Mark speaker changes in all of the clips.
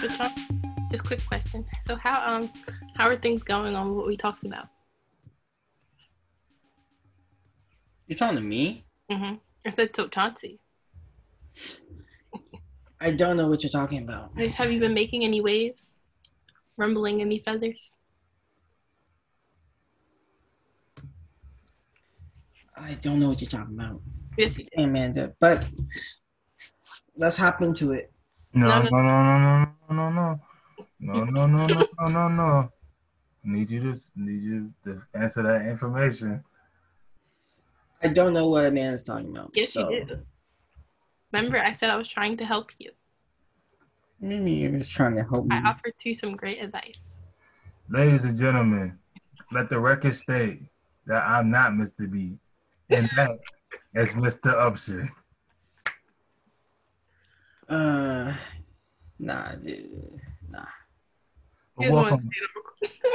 Speaker 1: So, just quick question. So, how um, how are things going on what we talked about?
Speaker 2: You're talking to me?
Speaker 1: Mm-hmm. I said to Chauncey.
Speaker 2: I don't know what you're talking about.
Speaker 1: Have you been making any waves? Rumbling any feathers?
Speaker 2: I don't know what you're talking about.
Speaker 1: Yes, you did.
Speaker 2: Amanda, but let's hop into it.
Speaker 3: No,
Speaker 1: No,
Speaker 3: no,
Speaker 1: no.
Speaker 3: no, no, no, no, no, no, no, no, no, no, no, no. Need you to need you to answer that information.
Speaker 2: I don't know what Amanda's talking about.
Speaker 1: Yes,
Speaker 2: so
Speaker 1: you did. Remember, I said I was trying to help you.
Speaker 2: Maybe you're just trying to help me.
Speaker 1: I offered you some great advice.
Speaker 3: Ladies and gentlemen, let the record state that I'm not Mr. B, and that is Mr. Upshur.
Speaker 2: Uh, nah, dude, nah.
Speaker 3: Welcome,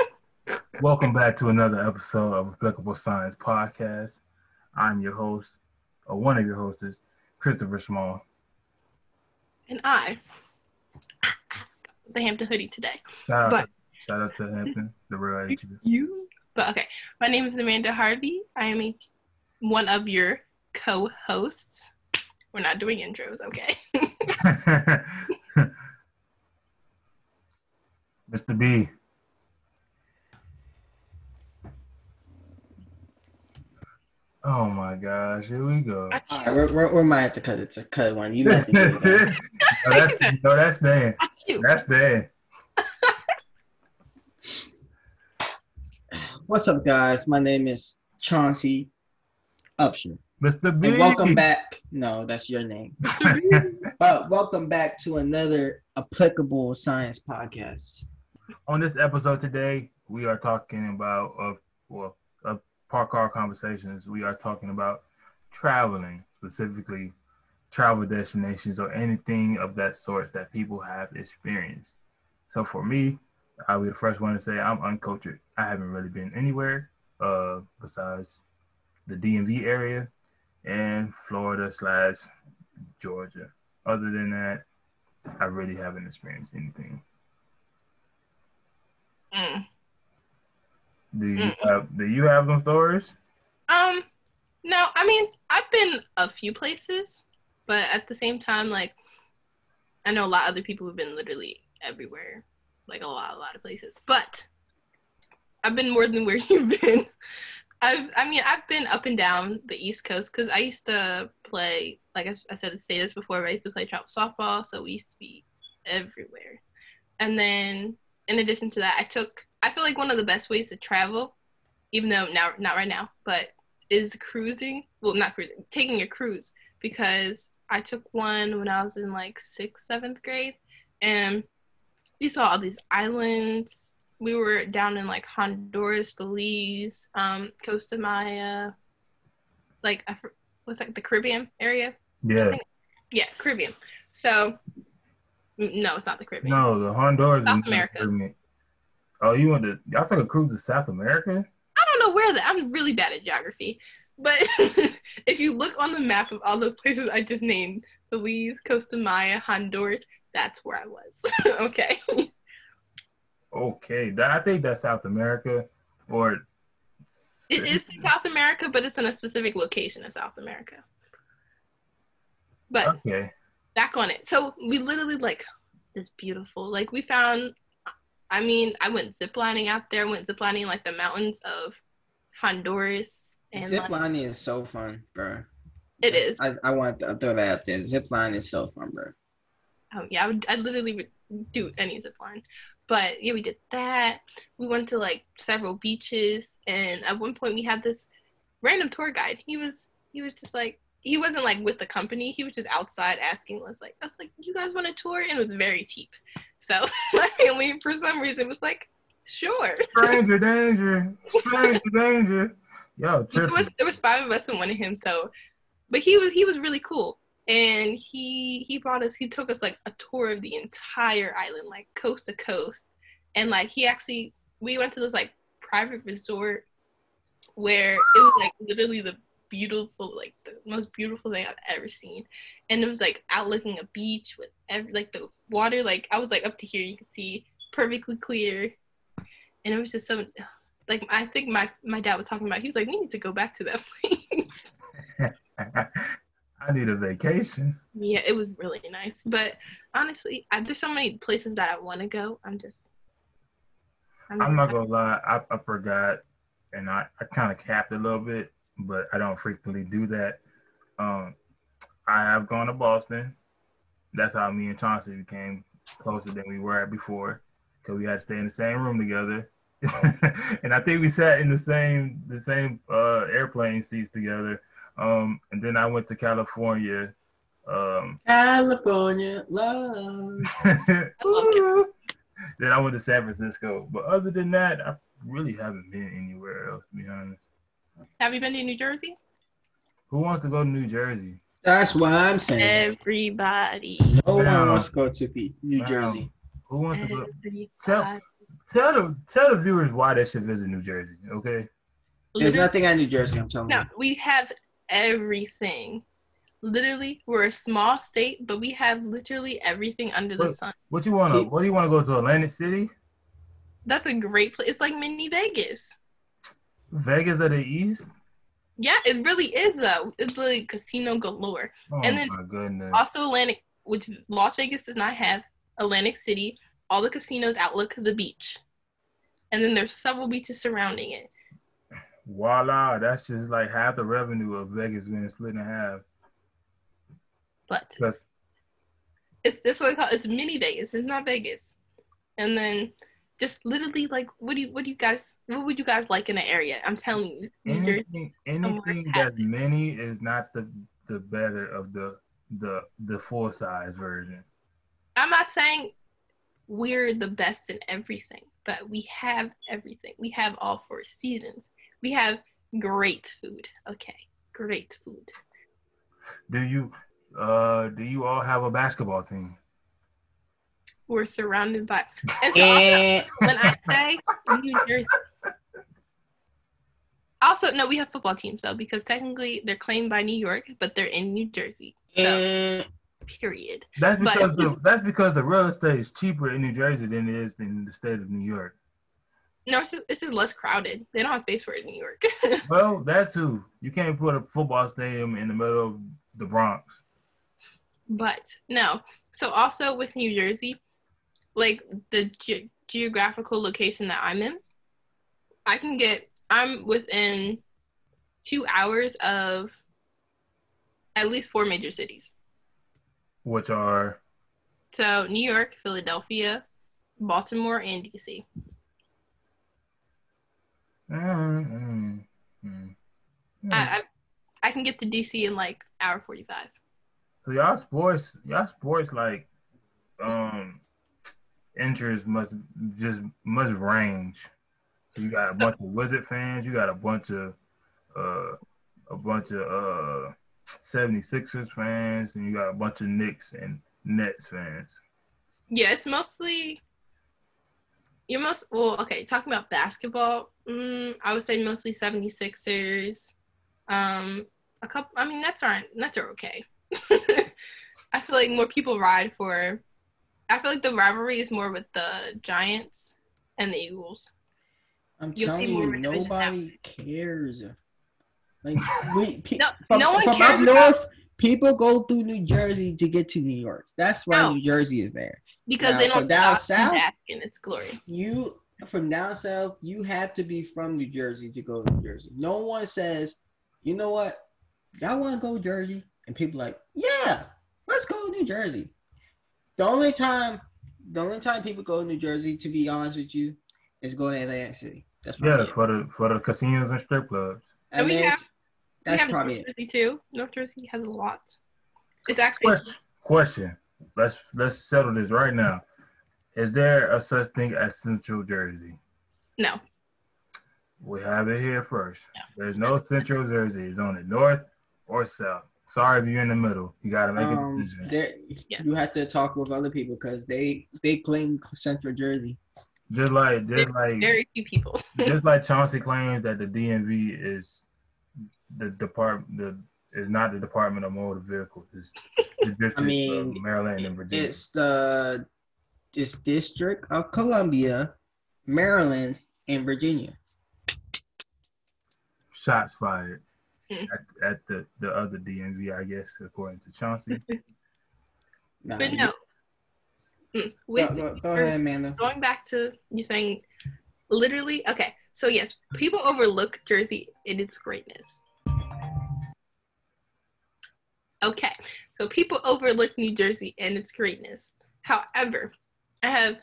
Speaker 3: welcome back to another episode of Applicable Science Podcast. I'm your host, or one of your hosts, Christopher Small.
Speaker 1: and I, the Hampton hoodie today.
Speaker 3: Shout out,
Speaker 1: But-
Speaker 3: shout out to Hampton, the real H.
Speaker 1: You, but okay. My name is Amanda Harvey. I am a, one of your co-hosts. We're not doing intros, okay?
Speaker 3: Mr. B. Oh my gosh, here we go.
Speaker 1: I
Speaker 2: All right, we're, we're, we might have to cut it to cut one. You might have to
Speaker 3: no,
Speaker 2: do that.
Speaker 3: that's, no, that's Dan. That's Dan.
Speaker 2: What's up, guys? My name is Chauncey Upshur.
Speaker 3: Mr. B.
Speaker 2: And welcome back. No, that's your name. But welcome back to another applicable science podcast.
Speaker 3: On this episode today, we are talking about of well, of park car conversations. We are talking about traveling, specifically travel destinations or anything of that sort that people have experienced. So for me, I'll be the first one to say I'm uncultured. I haven't really been anywhere uh, besides the DMV area and Florida slash Georgia. Other than that, I really haven't experienced anything.
Speaker 1: Mm.
Speaker 3: Do you
Speaker 1: Mm-mm.
Speaker 3: have do you have some stories?
Speaker 1: Um, no, I mean I've been a few places, but at the same time, like I know a lot of other people who've been literally everywhere, like a lot, a lot of places. But I've been more than where you've been. I've, I mean, I've been up and down the East Coast because I used to play, like I, I said, I say this before, but I used to play travel softball, so we used to be everywhere. And then, in addition to that, I took. I feel like one of the best ways to travel, even though now not right now, but is cruising. Well, not cruising, taking a cruise because I took one when I was in like sixth, seventh grade, and we saw all these islands. We were down in like Honduras, Belize, um, Costa Maya, like I, what's like the Caribbean area?
Speaker 3: Yeah.
Speaker 1: Yeah, Caribbean. So, no, it's not the Caribbean.
Speaker 3: No, the Honduras
Speaker 1: South America.
Speaker 3: Oh, you went to y'all took a cruise to South America?
Speaker 1: I don't know where that. I'm really bad at geography, but if you look on the map of all the places I just named, Belize, Costa Maya, Honduras, that's where I was. okay.
Speaker 3: Okay. I think that's South America or
Speaker 1: It is in South America, but it's in a specific location of South America. But
Speaker 3: Okay.
Speaker 1: back on it. So we literally like this beautiful. Like we found. I mean, I went ziplining out there. Went ziplining in like the mountains of Honduras. And
Speaker 2: Zip
Speaker 1: like,
Speaker 2: lining is so fun, bro.
Speaker 1: it is.
Speaker 2: I, I want to throw that out there. Zip line is so fun, bro.
Speaker 1: Oh yeah, I would. I literally would do any zip line. But yeah, we did that. We went to like several beaches, and at one point we had this random tour guide. He was he was just like he wasn't like with the company. He was just outside asking us like, "I was like, you guys want a tour?" And it was very cheap. So my family, for some reason, was like, "Sure."
Speaker 3: Stranger danger. Stranger danger. Yo,
Speaker 1: there was there was five of us and one of him. So, but he was he was really cool, and he he brought us he took us like a tour of the entire island, like coast to coast, and like he actually we went to this like private resort where it was like literally the beautiful, like the most beautiful thing I've ever seen. And it was like out looking a beach with every like the water, like I was like up to here, you could see perfectly clear. And it was just so like I think my my dad was talking about. He was like, we need to go back to that place.
Speaker 3: I need a vacation.
Speaker 1: Yeah, it was really nice. But honestly, I, there's so many places that I want to go. I'm just.
Speaker 3: I'm, not gonna lie. I, I forgot, and I, I kind of capped a little bit, but I don't frequently do that. Um, I have gone to Boston. That's how me and Chauncey became closer than we were before, because we had to stay in the same room together. and I think we sat in the same the same uh, airplane seats together. Um, and then I went to California. Um,
Speaker 2: California love.
Speaker 3: then I went to San Francisco. But other than that, I really haven't been anywhere else, to be honest.
Speaker 1: Have you been to New Jersey?
Speaker 3: Who wants to go to New Jersey?
Speaker 2: That's what I'm saying.
Speaker 1: Everybody.
Speaker 2: No one wants to go to New Jersey.
Speaker 3: Who wants to go? Tell, tell the tell the viewers why they should visit New Jersey. Okay.
Speaker 2: There's nothing at New Jersey. I'm telling
Speaker 1: no,
Speaker 2: you.
Speaker 1: No, we have everything. Literally, we're a small state, but we have literally everything under
Speaker 3: what,
Speaker 1: the sun.
Speaker 3: What you want to? What do you want to go to Atlantic City?
Speaker 1: That's a great place. It's like mini Vegas.
Speaker 3: Vegas of the East.
Speaker 1: Yeah, it really is though. It's like casino galore.
Speaker 3: Oh
Speaker 1: and then
Speaker 3: my goodness.
Speaker 1: also Atlantic, which Las Vegas does not have. Atlantic City, all the casinos outlook the beach, and then there's several beaches surrounding it.
Speaker 3: Voila, that's just like half the revenue of Vegas being split in half.
Speaker 1: But it's, it's this what called, it's mini Vegas. It's not Vegas. And then just literally like what do you what do you guys what would you guys like in the area? I'm telling you.
Speaker 3: Anything, anything that's mini is not the the better of the the the full size version.
Speaker 1: I'm not saying we're the best in everything, but we have everything. We have all four seasons. We have great food. Okay, great food.
Speaker 3: Do you uh do you all have a basketball team?
Speaker 1: We're surrounded by and so also, when I say New Jersey also no we have football teams though because technically they're claimed by New York but they're in New Jersey. So period.
Speaker 3: That's because but, the that's because the real estate is cheaper in New Jersey than it is in the state of New York.
Speaker 1: No, it's just, it's just less crowded. They don't have space for it in New York.
Speaker 3: well, that too. You can't put a football stadium in the middle of the Bronx.
Speaker 1: But no. So also with New Jersey, like the ge- geographical location that I'm in, I can get. I'm within two hours of at least four major cities.
Speaker 3: Which are?
Speaker 1: So New York, Philadelphia, Baltimore, and DC.
Speaker 3: Mm-hmm.
Speaker 1: I, I, I can get to DC in like hour forty five.
Speaker 3: So y'all sports, y'all sports like, um, interest must just must range. You got a bunch of Wizard fans. You got a bunch of, uh, a bunch of uh 76ers fans, and you got a bunch of Knicks and Nets fans.
Speaker 1: Yeah, it's mostly you're most well, okay, talking about basketball, mm, I would say mostly 76ers. Um, a couple I mean Nets aren't Nets are okay. I feel like more people ride for I feel like the rivalry is more with the Giants and the Eagles.
Speaker 2: I'm You'll telling you, nobody cares. Like we, pe-
Speaker 1: no,
Speaker 2: from,
Speaker 1: no one
Speaker 2: from
Speaker 1: cares
Speaker 2: up north, people go through New Jersey to get to New York. That's why
Speaker 1: No.
Speaker 2: New Jersey is there.
Speaker 1: Because
Speaker 2: Now,
Speaker 1: they
Speaker 2: for
Speaker 1: don't
Speaker 2: down
Speaker 1: stop and
Speaker 2: south?
Speaker 1: in its glory.
Speaker 2: You from down south, you have to be from New Jersey to go to New Jersey. No one says, you know what, y'all want to go to Jersey, and people like, yeah, let's go to New Jersey. The only time, the only time people go to New Jersey, to be honest with you, is go to Atlantic City. That's
Speaker 3: Yeah,
Speaker 2: it.
Speaker 3: for the for the casinos and strip clubs.
Speaker 2: I
Speaker 1: And we
Speaker 2: mean,
Speaker 1: have-
Speaker 2: that's
Speaker 1: we have
Speaker 2: probably
Speaker 1: North
Speaker 2: it.
Speaker 1: Too. North Jersey has a lot. It's actually
Speaker 3: Question. Question. Let's let's settle this right now. Is there a such thing as Central Jersey?
Speaker 1: no.
Speaker 3: We have it here first. There's no Central Jersey. It's on the north or south. Sorry if you're in the middle. You got to make a
Speaker 2: Um,
Speaker 3: decision.
Speaker 2: there,
Speaker 1: Yeah.
Speaker 2: you have to talk with other people because they they claim Central Jersey.
Speaker 3: Just like just like
Speaker 1: Very few people.
Speaker 3: just like Chauncey claims that the DMV is the department the is not the Department of Motor Vehicles. It's the District
Speaker 2: mean,
Speaker 3: of Maryland and Virginia.
Speaker 2: It's the it's District of Columbia, Maryland, and Virginia.
Speaker 3: Shots fired
Speaker 1: Mm.
Speaker 3: at, at the, the other DMV, I guess, according to Chauncey.
Speaker 2: Nah,
Speaker 1: But no. Mm,
Speaker 2: Go, go, go ahead, Amanda.
Speaker 1: going back to you saying literally okay so yes people overlook jersey in its greatness okay so people overlook new jersey and its greatness however i have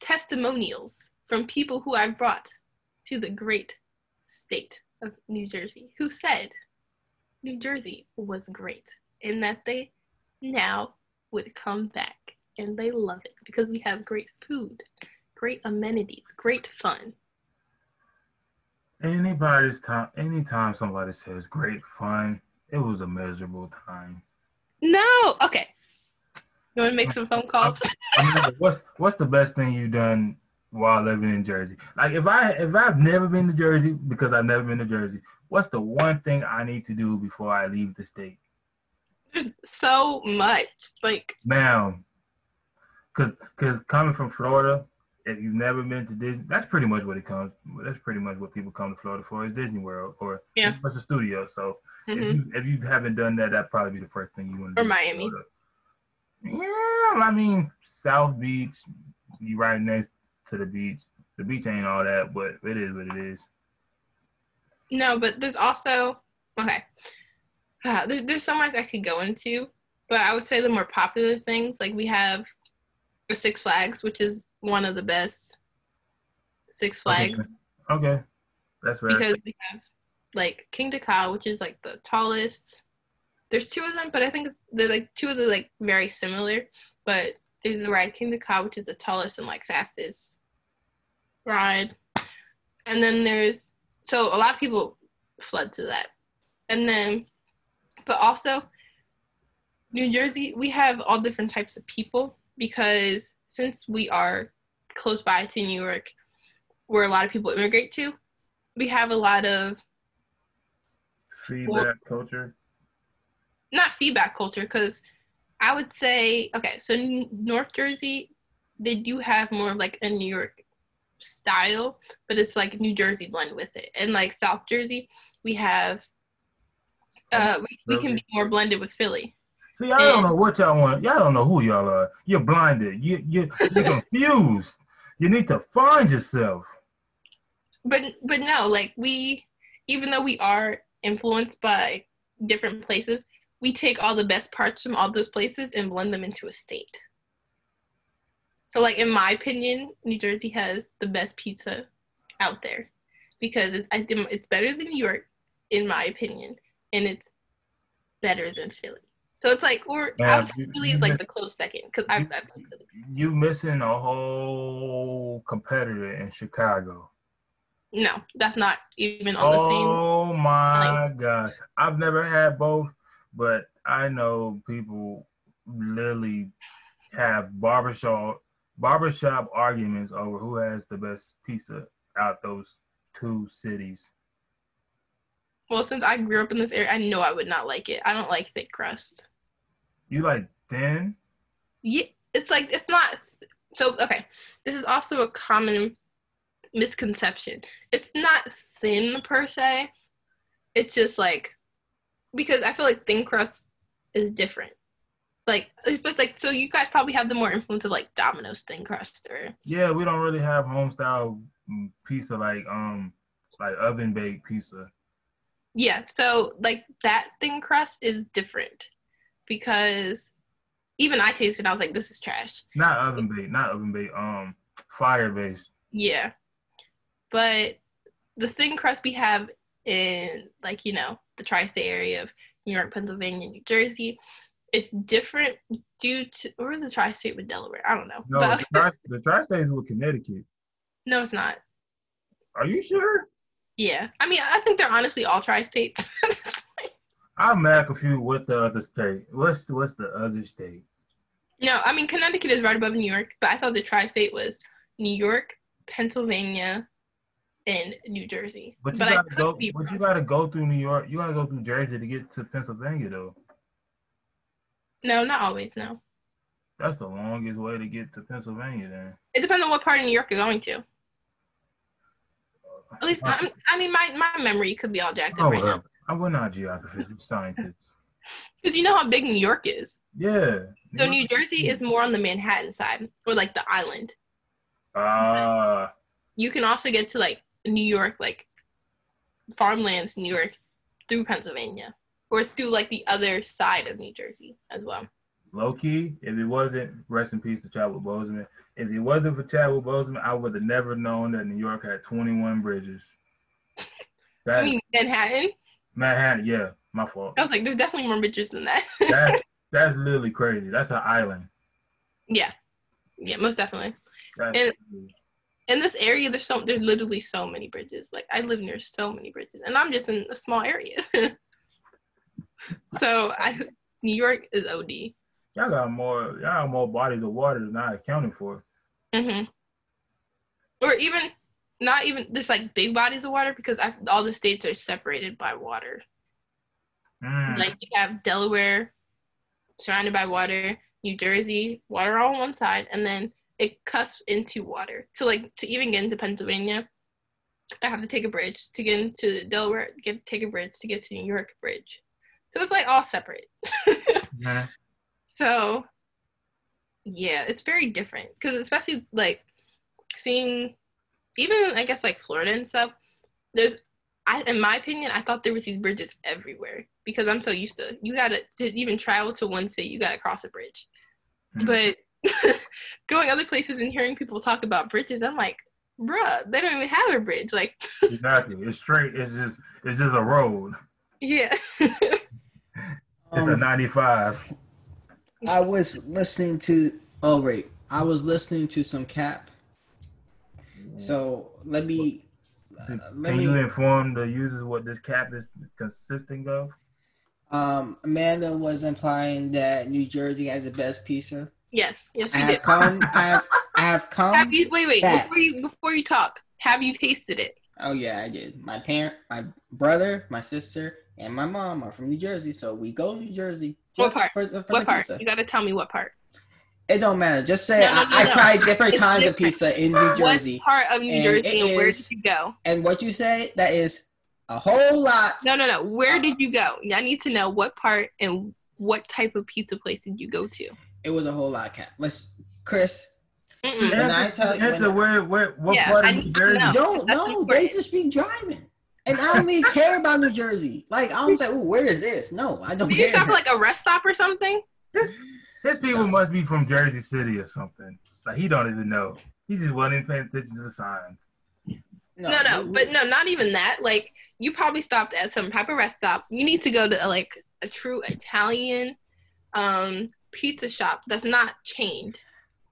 Speaker 1: testimonials from people who i've brought to the great state of new jersey who said new jersey was great and that they now would come back and they love it because we have great food great amenities, great fun.
Speaker 3: Anybody's time, anytime somebody says great fun, it was a miserable time.
Speaker 1: No, okay. You want to make some phone calls?
Speaker 3: I mean, what's what's the best thing you've done while living in Jersey? Like if I if I've never been to Jersey because I've never been to Jersey, what's the one thing I need to do before I leave the state?
Speaker 1: so much. Like,
Speaker 3: Now, because because coming from Florida, if you've never been to Disney, that's pretty much what it comes. That's pretty much what people come to Florida for is Disney World or
Speaker 1: Yeah.
Speaker 3: it's a studio. So if,
Speaker 1: mhm.
Speaker 3: you, if you haven't done that, that'd probably be the first thing you want to
Speaker 1: Or
Speaker 3: do. in
Speaker 1: Miami.
Speaker 3: Yeah, I mean South Beach, you right next to the beach. The beach ain't all that, but it is what it is.
Speaker 1: no, but there's also, okay. Uh, there, there's so much I could go into, but I would say the more popular things, like we have the Six Flags, which is one of the best Six Flags.
Speaker 3: Okay, okay. that's right.
Speaker 1: because we have like Kingda Ka, which is like the tallest. There's two of them, but I think it's they're like two of the like very similar. But there's the ride Kingda Ka, which is the tallest and like fastest ride, and then there's so a lot of people flood to that, and then but also New Jersey, we have all different types of people because since we are close by to New York, where a lot of people immigrate to, we have a lot of
Speaker 3: Feedback culture.
Speaker 1: not feedback culture because I would say okay, so North Jersey they do have more of like a New York style, but it's like New Jersey blend with it, and like South Jersey we have uh we, we can be more blended with Philly.
Speaker 3: See, y'all don't know what y'all want. Y'all don't know who y'all are. You're blinded. You you you're confused. You need to find yourself.
Speaker 1: But but no, like we even though we are influenced by different places, we take all the best parts from all those places and blend them into a state. So like in my opinion, New Jersey has the best pizza out there because it's I it's better than New York in my opinion, and it's better than Philly. So it's like, or I
Speaker 3: Yeah,
Speaker 1: would
Speaker 3: you-
Speaker 1: Philly is like the close second because I've, I've liked Philly.
Speaker 3: You missing a whole competitor in Chicago.
Speaker 1: No, that's not even on the same.
Speaker 3: Oh my god. I've never had both, but I know people literally have barbershop barbershop arguments over who has the best pizza out those two cities.
Speaker 1: Well, since I grew up in this area, I know I would not like it. I don't like thick crust.
Speaker 3: You like thin?
Speaker 1: Yeah, it's like it's not. So okay, this is also a common misconception. It's not thin per se. It's just like because I feel like thin crust is different. Like it's like so you guys probably have the more influence of like Domino's thin crust or
Speaker 3: Yeah, we don't really have home style pizza like um like oven baked pizza.
Speaker 1: yeah. So like that thin crust is different because even I tasted. it, I was like, this is trash.
Speaker 3: Not oven baked, not oven baked, um fire based.
Speaker 1: Yeah. But the thin crust we have in like, you know, the tri-state area of New York, Pennsylvania, New Jersey, it's different due to or the tri-state with Delaware. I don't know.
Speaker 3: No,
Speaker 1: but
Speaker 3: the tri- the tri-states with Connecticut.
Speaker 1: no, it's not.
Speaker 3: Are you sure?
Speaker 1: Yeah. I mean, I think they're honestly all tri-states.
Speaker 3: I'm mad confused with the other state. What's what's the other state?
Speaker 1: no, I mean Connecticut is right above New York, but I thought the tri-state was New York, Pennsylvania, in New Jersey.
Speaker 3: But you
Speaker 1: I
Speaker 3: gotta go. But you gotta go through New York. You gotta go through Jersey to get to Pennsylvania, though.
Speaker 1: No, not always. No,
Speaker 3: That's the longest way to get to Pennsylvania. Then.
Speaker 1: it depends on what part of New York you're going to. At least,
Speaker 3: Uh,
Speaker 1: I'm, I mean, my, my memory could be all jacked up
Speaker 3: Oh,
Speaker 1: right now.
Speaker 3: I we're not geographers, scientists.
Speaker 1: Because you know how big New York is.
Speaker 3: Yeah.
Speaker 1: So New Jersey is more on the Manhattan side, or like the island.
Speaker 3: Ah,
Speaker 1: You can also get to like New York, like farmlands, New York, through Pennsylvania, or through like the other side of New Jersey as well.
Speaker 3: low key. If it wasn't rest in peace to Chadwick Boseman, if it wasn't for Chadwick Boseman, I would have never known that New York had 21 bridges. That
Speaker 1: I mean, Manhattan.
Speaker 3: Manhattan, yeah, my fault.
Speaker 1: I was like, there's definitely more bridges than that.
Speaker 3: That's that's literally crazy. That's an island.
Speaker 1: yeah, yeah, most definitely.
Speaker 3: That's
Speaker 1: And- In this area, there's so there's literally so many bridges. Like I live near so many bridges, and I'm just in a small area. so I, New York is OD.
Speaker 3: y'all got more. Y'all got more bodies of water than I accounted for.
Speaker 1: mm-hmm. Or even not even there's like big bodies of water because I, all the states are separated by water.
Speaker 3: Mm.
Speaker 1: Like you have Delaware surrounded by water, New Jersey, water all on one side, and then it cuts into water. So like to even get into Pennsylvania, I have to take a bridge to get into Delaware, get take a bridge to get to New York bridge. So it's like all separate. So yeah, it's very different because especially like seeing even I guess like Florida and stuff. There's I in my opinion, I thought there was these bridges everywhere because I'm so used to you gotta to even travel to one city, you gotta cross a bridge.
Speaker 3: Mhm.
Speaker 1: But going other places and hearing people talk about bridges, I'm like, bruh, they don't even have a bridge. Like,
Speaker 3: Exactly. It's straight. It's just it's just a road.
Speaker 1: yeah.
Speaker 3: It's a
Speaker 2: Um,
Speaker 3: 95.
Speaker 2: I was listening to. Oh wait, I was listening to some cap. So let me. uh, let
Speaker 3: Can
Speaker 2: me.
Speaker 3: you inform the users what this cap is consisting of?
Speaker 2: Um, Amanda was implying that New Jersey has the best pizza.
Speaker 1: Yes, yes,
Speaker 2: I
Speaker 1: we
Speaker 2: have
Speaker 1: did.
Speaker 2: come. I have. I have come.
Speaker 1: Have you wait, wait,
Speaker 2: Fact.
Speaker 1: before you before you talk, have you tasted it?
Speaker 2: Oh yeah, I did. My parent, my brother, my sister, and my mom are from New Jersey, so we go to New Jersey.
Speaker 1: What part?
Speaker 2: For, the- for
Speaker 1: what part?
Speaker 2: pizza.
Speaker 1: You gotta tell me what part.
Speaker 2: It don't matter. Just say
Speaker 1: No, no, no,
Speaker 2: I, I tried different
Speaker 1: It's
Speaker 2: kinds of pizza in New Jersey,
Speaker 1: What part of New
Speaker 2: And
Speaker 1: Jersey and where
Speaker 2: is-
Speaker 1: did you go?
Speaker 2: and what you say that is a whole lot.
Speaker 1: No, no, no. Where uh, did you go? I need to know what part and what type of pizza place did you go to?
Speaker 2: It was a whole lot, of Cap. Let's, Chris.
Speaker 1: Mm-mm.
Speaker 2: When I tell you-
Speaker 3: answer
Speaker 2: when-
Speaker 3: where, where, what
Speaker 1: Yeah,
Speaker 3: part
Speaker 1: I
Speaker 3: of New
Speaker 1: need to
Speaker 3: Jersey?
Speaker 1: know.
Speaker 2: Don't know. They
Speaker 1: important.
Speaker 2: just be driving, and I don't even care about New Jersey. Like I was like, "Ooh, where is this?" No, I don't
Speaker 1: Did you
Speaker 2: care.
Speaker 1: stop like a rest stop or something?
Speaker 3: His people must be from Jersey City or something. Like he don't even know. He just wasn't paying attention to the signs.
Speaker 1: No, no,
Speaker 2: we-
Speaker 1: but no, not even that. Like you probably stopped at some type of rest stop. You need to go to like a true Italian um pizza shop that's not chained.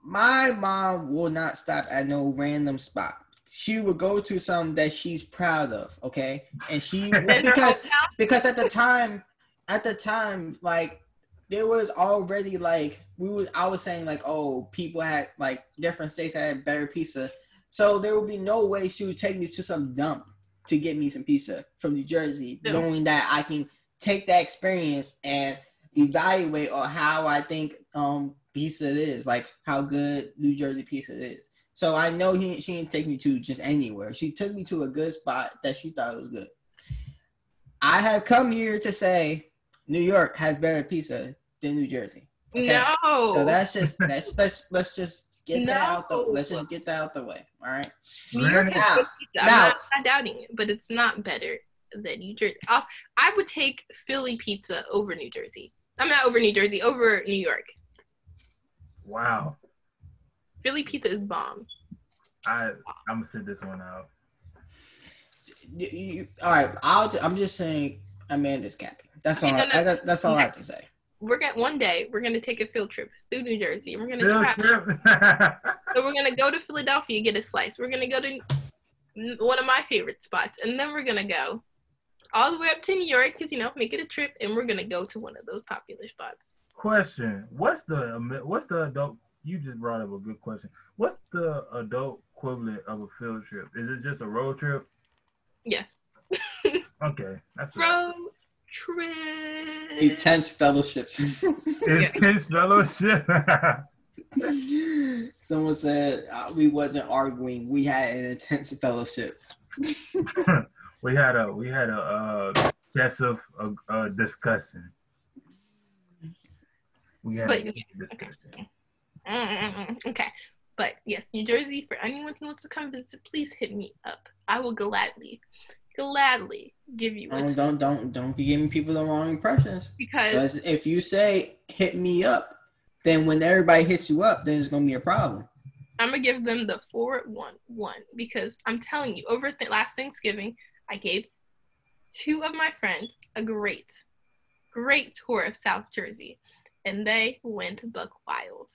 Speaker 2: My mom will not stop at no random spot. She would go to some that she's proud of, okay? And she because because at the time, at the time, like there was already like we was I was saying like oh people had like different states had better pizza, so there would be no way she would take me to some dump to get me some pizza from New Jersey,
Speaker 1: Yeah.
Speaker 2: knowing that I can take that experience and evaluate or how I think um pizza is, like how good New Jersey pizza is. So I know he she didn't take me to just anywhere. She took me to a good spot that she thought was good. I have come here to say New York has better pizza than New Jersey. Okay.
Speaker 1: No.
Speaker 2: So that's just that's let's let's just get that out the let's just get that out the way. All right.
Speaker 1: New York has
Speaker 2: Now-
Speaker 1: good pizza. I'm
Speaker 2: now-
Speaker 1: not, not doubting it, but it's not better than New Jersey. I'll, I would take Philly pizza over New Jersey. I'm not over New Jersey, over New York.
Speaker 3: Wow.
Speaker 1: Philly pizza is bomb.
Speaker 3: I I'm gonna sit this one out.
Speaker 2: You- you- all right. I'll, I'm just saying Amanda's capping. That's all.
Speaker 1: Okay, no, no.
Speaker 2: I, that- that's all I have to say.
Speaker 1: We're gonna one day we're gonna take a field trip through New Jersey. and We're gonna
Speaker 3: Field trip.
Speaker 1: So we're gonna go to Philadelphia, get a slice. We're gonna go to one of my favorite spots, and then we're gonna go all the way up to New York because you know make it a trip, and we're gonna go to one of those popular spots.
Speaker 3: question: What's the what's the adult? You just brought up a good question. What's the adult equivalent of a field trip? Is it just a road trip?
Speaker 1: Yes.
Speaker 3: Okay, that's right.
Speaker 1: Road trip.
Speaker 2: Intense fellowships.
Speaker 3: Intense fellowship.
Speaker 2: Someone said uh, we wasn't arguing. We had an intense fellowship.
Speaker 3: We had a we had a uh, excessive uh, uh, discussion. We had
Speaker 1: But-
Speaker 3: a discussion.
Speaker 1: Mm-mm-mm. Okay. But yes, New Jersey, for anyone who wants to come visit, please hit me up. I will gladly, gladly give you
Speaker 2: Don't don't don't don't be giving people the wrong impressions.
Speaker 1: because
Speaker 2: Because if you say hit me up, then when everybody hits you up, then it's gonna be a problem.
Speaker 1: I'm gonna give them the four one one because I'm telling you, over th- last Thanksgiving, I gave two of my friends a great, great tour of South Jersey, and they went buck wild.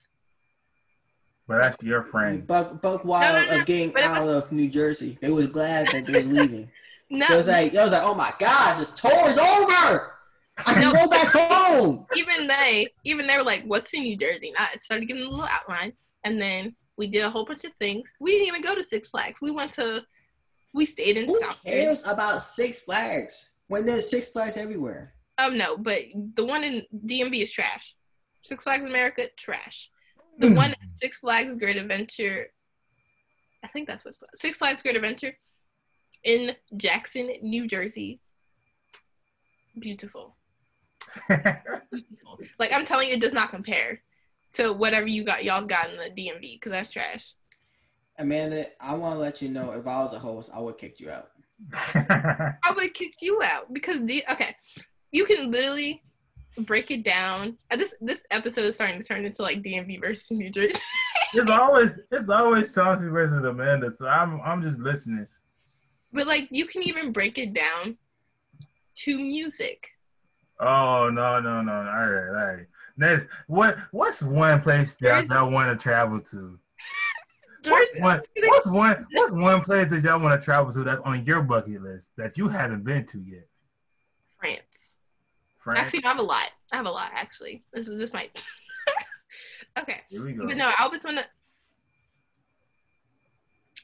Speaker 3: But that's your friend.
Speaker 2: Buck Buck Wild
Speaker 1: No, no, no,
Speaker 2: of getting
Speaker 1: but it
Speaker 2: out of New Jersey. They was glad that they was leaving.
Speaker 1: No,
Speaker 2: It was like it was like, oh my gosh, this tour is over. I can
Speaker 1: No.
Speaker 2: go back home.
Speaker 1: even they, even they were like, "What's in New Jersey?" And I started giving them a little outline, and then we did a whole bunch of things. We didn't even go to Six Flags. We went to, we stayed in
Speaker 2: Who
Speaker 1: South
Speaker 2: cares about Six Flags when there's Six Flags everywhere?
Speaker 1: Um, no, but the one in DMV is trash. Six Flags America, trash. The one at Six Flags Great Adventure, I think that's what it's. Six Flags Great Adventure in Jackson, New Jersey. Beautiful. Beautiful. Like I'm telling you, it does not compare to whatever you got y'all's got in the DMV because that's trash.
Speaker 2: Amanda, I want to let you know if I was a host, I would kick you out.
Speaker 1: I would kick you out because the okay, you can literally break it down. Uh, This this episode is starting to turn into like DMV versus New Jersey.
Speaker 3: it's always it's always Chauncey versus Amanda, so I'm I'm just listening.
Speaker 1: But like you can even break it down to music.
Speaker 3: Oh no no no! All right, all right. Next, what what's one place that y'all want to travel to? What's one, what's one what's one place that y'all want to travel to that's on your bucket list that you haven't been to yet?
Speaker 1: France.
Speaker 3: France.
Speaker 1: Actually, I have a lot. I have a lot. Actually, this is this might. okay,
Speaker 3: Here we go.
Speaker 1: but no, I always want to.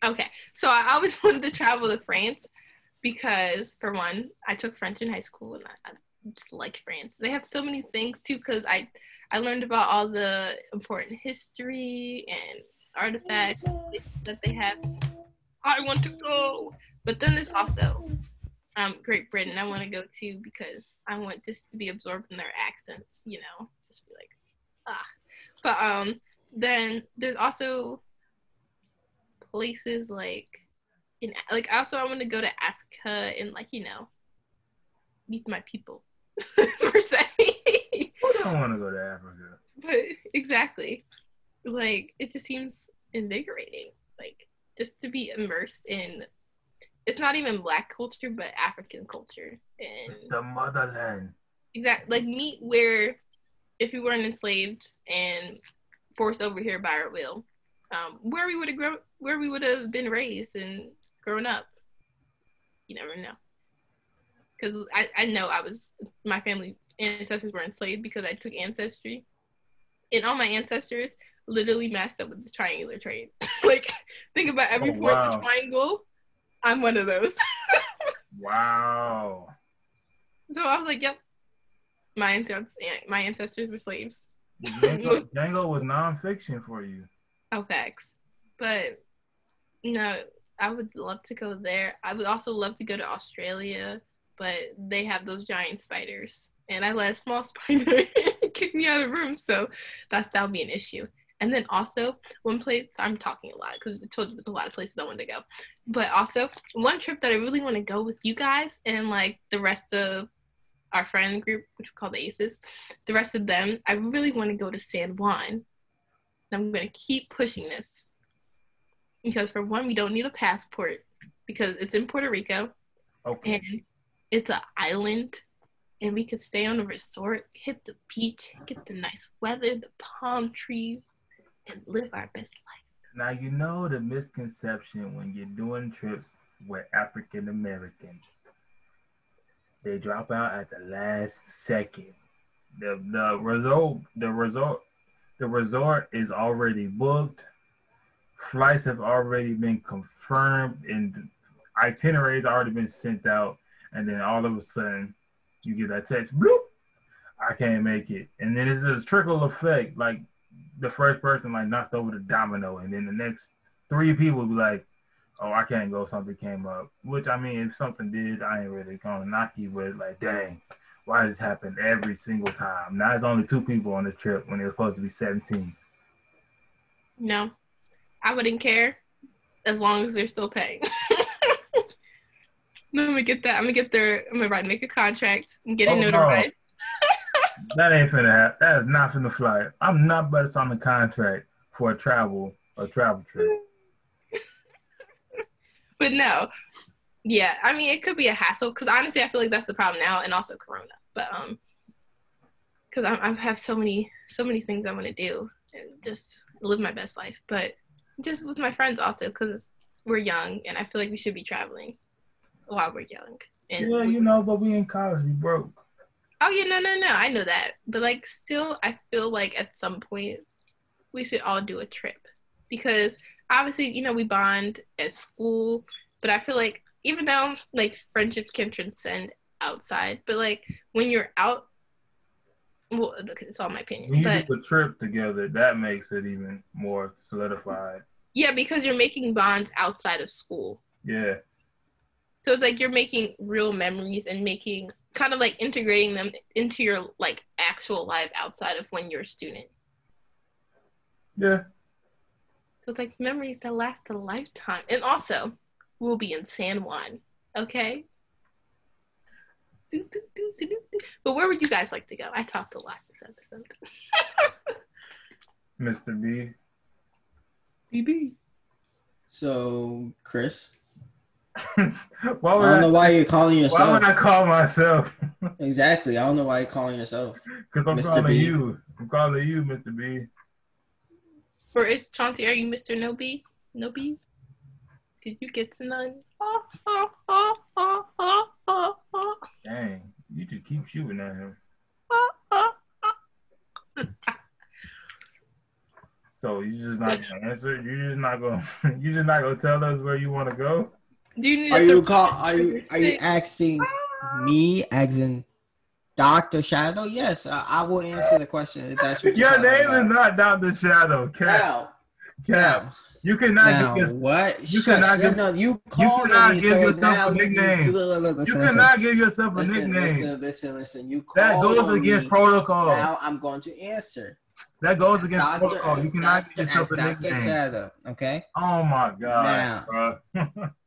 Speaker 1: Okay, so I always wanted to travel to France because, for one, I took French in high school and I, I just like France. They have so many things too because I I learned about all the important history and artifacts that they have. I want to go, but then there's also um Great Britain. I want to go to because I want just to be absorbed in their accents. You know, just be like ah. But um, then there's also places like in like also I want to go to Africa and like you know meet my people per se.
Speaker 3: Who don't want to go to Africa?
Speaker 1: but exactly, like it just seems invigorating. Like just to be immersed in. It's not even black culture, but African culture, and
Speaker 3: It's the motherland.
Speaker 1: exactly like meet where if we weren't enslaved and forced over here by our will, um, where we would have grown, where we would have been raised and grown up. You never know, because I, I know I was my family ancestors were enslaved because I took ancestry, and all my ancestors literally matched up with the triangular trade. like think about every
Speaker 3: Oh,
Speaker 1: point of
Speaker 3: wow.
Speaker 1: the triangle. I'm one of those.
Speaker 3: Wow.
Speaker 1: so I was like, yep. My ancestors, my ancestors were slaves.
Speaker 3: Django, Django was nonfiction for you.
Speaker 1: Oh, facts. But no, I would love to go there. I would also love to go to Australia, but they have those giant spiders, and I let a small spider kick me out of the room, so that's that'll be an issue. And then also one place I'm talking a lot because I told you there's a lot of places I want to go, but also one trip that I really want to go with you guys and like the rest of our friend group, which we call the Aces, the rest of them, I really want to go to San Juan. And I'm going to keep pushing this. Because for one, we don't need a passport because it's in Puerto Rico
Speaker 3: Okay.
Speaker 1: and it's an island and we could stay on a resort, hit the beach, get the nice weather, the palm trees, and live our best life.
Speaker 3: Now you know the misconception when you're doing trips with African Americans. They drop out at the last second. The the resort the resort the resort is already booked. Flights have already been confirmed and itineraries already been sent out, and then all of a sudden you get that text, bloop, I can't make it, and then it's this trickle effect, like the first person like knocked over the domino, and then the next three people be like, "Oh, I can't go. Something came up." Which I mean, if something did, I ain't really gonna knock you, but like, dang, why does this happen every single time? Now it's only two people on the trip when it was supposed to be seventeen.
Speaker 1: No, I wouldn't care as long as they're still paying. I'm gonna get that. I'm gonna get their. I'm gonna write, make a contract and get it
Speaker 3: Oh, no.
Speaker 1: notarized.
Speaker 3: That ain't finna happen. That is not finna fly. I'm not about to sign a contract for a travel a travel trip.
Speaker 1: But no, yeah. I mean, it could be a hassle because honestly, I feel like that's the problem now, and also Corona. But um, because I, I have so many, so many things I want to do and just live my best life. But just with my friends also because we're young, and I feel like we should be traveling while we're young. And
Speaker 3: Yeah, you know, but we in college, we broke.
Speaker 1: Oh yeah, no, no, no. I know that, but like, still, I feel like at some point we should all do a trip because obviously, you know, we bond at school, but I feel like even though like friendships can transcend outside, but like when you're out, well, it's all my
Speaker 3: When
Speaker 1: opinion,
Speaker 3: you
Speaker 1: but
Speaker 3: do a trip together, that makes it even more solidified.
Speaker 1: yeah, because you're making bonds outside of school.
Speaker 3: Yeah.
Speaker 1: So it's like you're making real memories and making kind of like integrating them into your like actual life outside of when you're a student.
Speaker 3: Yeah.
Speaker 1: So it's like memories that last a lifetime. And also, we'll be in San Juan, okay? Do, do, do. But where would you guys like to go? I talked a lot this episode.
Speaker 3: Mr. B.
Speaker 1: BB.
Speaker 2: So, Chris,
Speaker 3: why
Speaker 2: I don't
Speaker 3: I,
Speaker 2: know why you're calling yourself.
Speaker 3: why
Speaker 2: yourself.
Speaker 3: would I call myself?
Speaker 2: Exactly. I don't know why you're calling yourself.
Speaker 3: Because I'm
Speaker 2: Mr.
Speaker 3: calling
Speaker 2: B.
Speaker 3: you. I'm calling you, Mr. B.
Speaker 1: For it, Chauncey, are you Mr. No B? No B's? Did you get to none?
Speaker 3: Dang, you just keep shooting at him. So you just not gonna answer? You just not gonna? You just not gonna tell us where you want to go?
Speaker 1: Do you need
Speaker 2: Are
Speaker 1: a
Speaker 2: you
Speaker 1: surprise?
Speaker 2: call? Are you are you asking ah. me, as in Doctor Shadow? Yes, I, I will answer the question. If that's what you're
Speaker 3: Your
Speaker 2: talking
Speaker 3: name is not Doctor Shadow. Cap.
Speaker 2: Now,
Speaker 3: Cap.
Speaker 2: now,
Speaker 3: You cannot
Speaker 2: now,
Speaker 3: give. Your,
Speaker 2: what?
Speaker 3: you
Speaker 2: Shush,
Speaker 3: cannot
Speaker 2: no,
Speaker 3: give-
Speaker 2: no, you called
Speaker 3: cannot
Speaker 2: me,
Speaker 3: give
Speaker 2: so
Speaker 3: yourself a
Speaker 2: you-
Speaker 3: nickname.
Speaker 2: you- look, look,
Speaker 3: you
Speaker 2: listen, listen.
Speaker 3: cannot give yourself a
Speaker 2: Listen,
Speaker 3: nickname.
Speaker 2: listen, listen, listen. You called
Speaker 3: that goes
Speaker 2: on
Speaker 3: against
Speaker 2: me.
Speaker 3: protocol.
Speaker 2: Now I'm going to answer.
Speaker 3: that goes against
Speaker 2: Doctor,
Speaker 3: protocol. You cannot
Speaker 2: Doctor,
Speaker 3: give yourself
Speaker 2: as
Speaker 3: a
Speaker 2: Doctor
Speaker 3: nickname.
Speaker 2: Shadow. Okay.
Speaker 3: Oh my god,
Speaker 2: Now.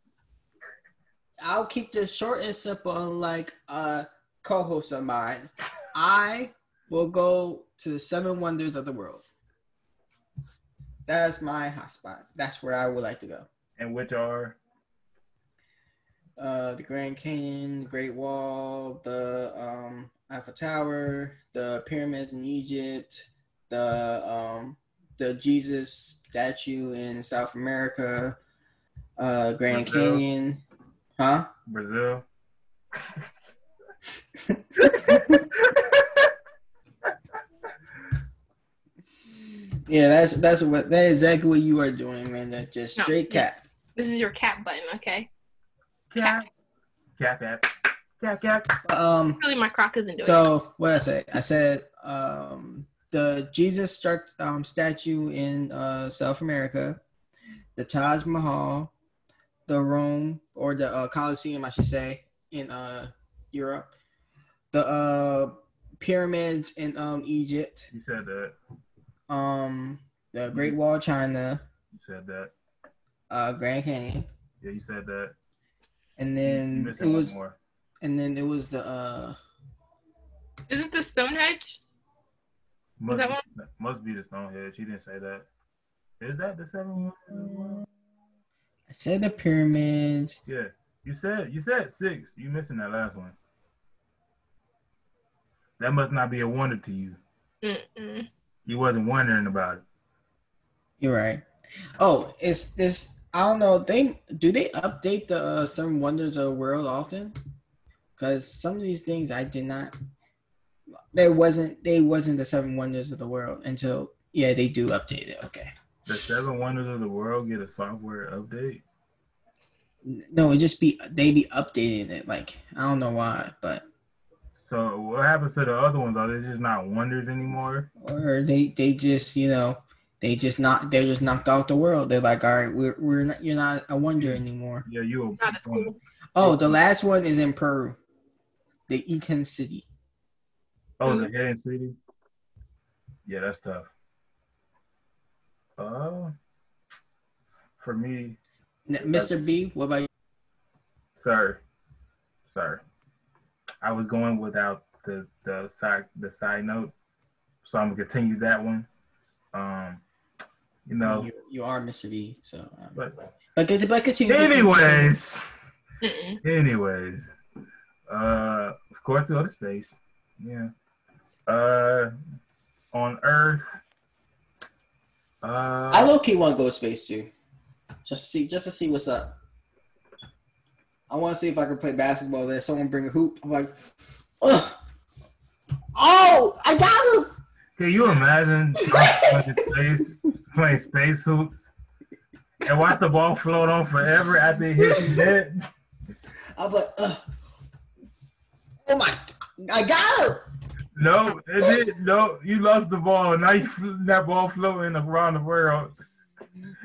Speaker 2: I'll keep this short and simple, unlike a co-host of mine. I will go to the seven wonders of the world. That's my hotspot. That's where I would like to go.
Speaker 3: and which are
Speaker 2: Uh, the Grand Canyon, the Great Wall, the um, Eiffel Tower, the pyramids in Egypt, the um, the Jesus statue in South America, uh, Grand
Speaker 3: Brazil.
Speaker 2: Canyon, huh?
Speaker 3: Brazil.
Speaker 2: Yeah, that's that's what that is exactly what you are doing, man. That just
Speaker 1: No,
Speaker 2: straight cap.
Speaker 1: This is your cap button, okay?
Speaker 3: Cap. Cap. Cap. Cap. Cap.
Speaker 2: Um,
Speaker 1: Really, my croc isn't doing it.
Speaker 2: so what I say? I said um the Jesus start, um statue in uh South America, the Taj Mahal, the Rome or the uh, Colosseum, I should say, in uh Europe, the uh pyramids in um Egypt,
Speaker 3: You said that.
Speaker 2: um the Great Wall of China,
Speaker 3: You said that.
Speaker 2: uh Grand Canyon,
Speaker 3: Yeah, you said that.
Speaker 2: and
Speaker 3: You
Speaker 2: then it was
Speaker 3: more.
Speaker 2: and then it was the uh
Speaker 1: Is it the Stonehenge?
Speaker 3: Must,
Speaker 1: that
Speaker 3: be, must be the Stonehenge. She didn't say that. Is that the seven? One?
Speaker 2: I said the pyramids.
Speaker 3: Yeah. You said you said six. You missing that last one. That must not be a wonder to you.
Speaker 1: Mm-mm.
Speaker 3: You wasn't wondering about it.
Speaker 2: You're right. Oh, it's this. I don't know. They do they update the uh, Seven Wonders of the World often? Because some of these things I did not. There wasn't. They wasn't the Seven Wonders of the World until yeah they do update it. Okay.
Speaker 3: The seven wonders of the world get a software update.
Speaker 2: No, it just be they be updating it. Like I don't know why, but
Speaker 3: So what happens to the other ones? Are they just not wonders anymore?
Speaker 2: or they they just you know they just not they're just knocked off the world. They're like, all right, we're we're not you're not a wonder anymore.
Speaker 3: Yeah, you.
Speaker 1: Not as cool.
Speaker 2: Oh, the last one is in Peru, the Incan City.
Speaker 3: Oh, the Hidden City. Yeah, that's tough. Uh, for me,
Speaker 2: N- Mr. B, what about you?
Speaker 3: sir, sir, I was going without the the side the side note, so I'm gonna continue that one. Um, you know,
Speaker 2: you, you are Mr. B, so um,
Speaker 3: but
Speaker 2: but, but, but continue.
Speaker 3: anyways, anyways, uh, of course, to outer space, yeah. Uh, on Earth, uh,
Speaker 2: I low key want to go space too, just to see just to see what's up. I want to see if I can play basketball there. Someone bring a hoop. I'm like, Ugh. oh, I got him.
Speaker 3: Can you imagine playing space, playing space hoops and watch the ball float on forever after it hits you dead?
Speaker 2: I'm like, Ugh. oh my, I got him.
Speaker 3: No, it did. No, you lost the ball. Now you fl- that ball floating around the world.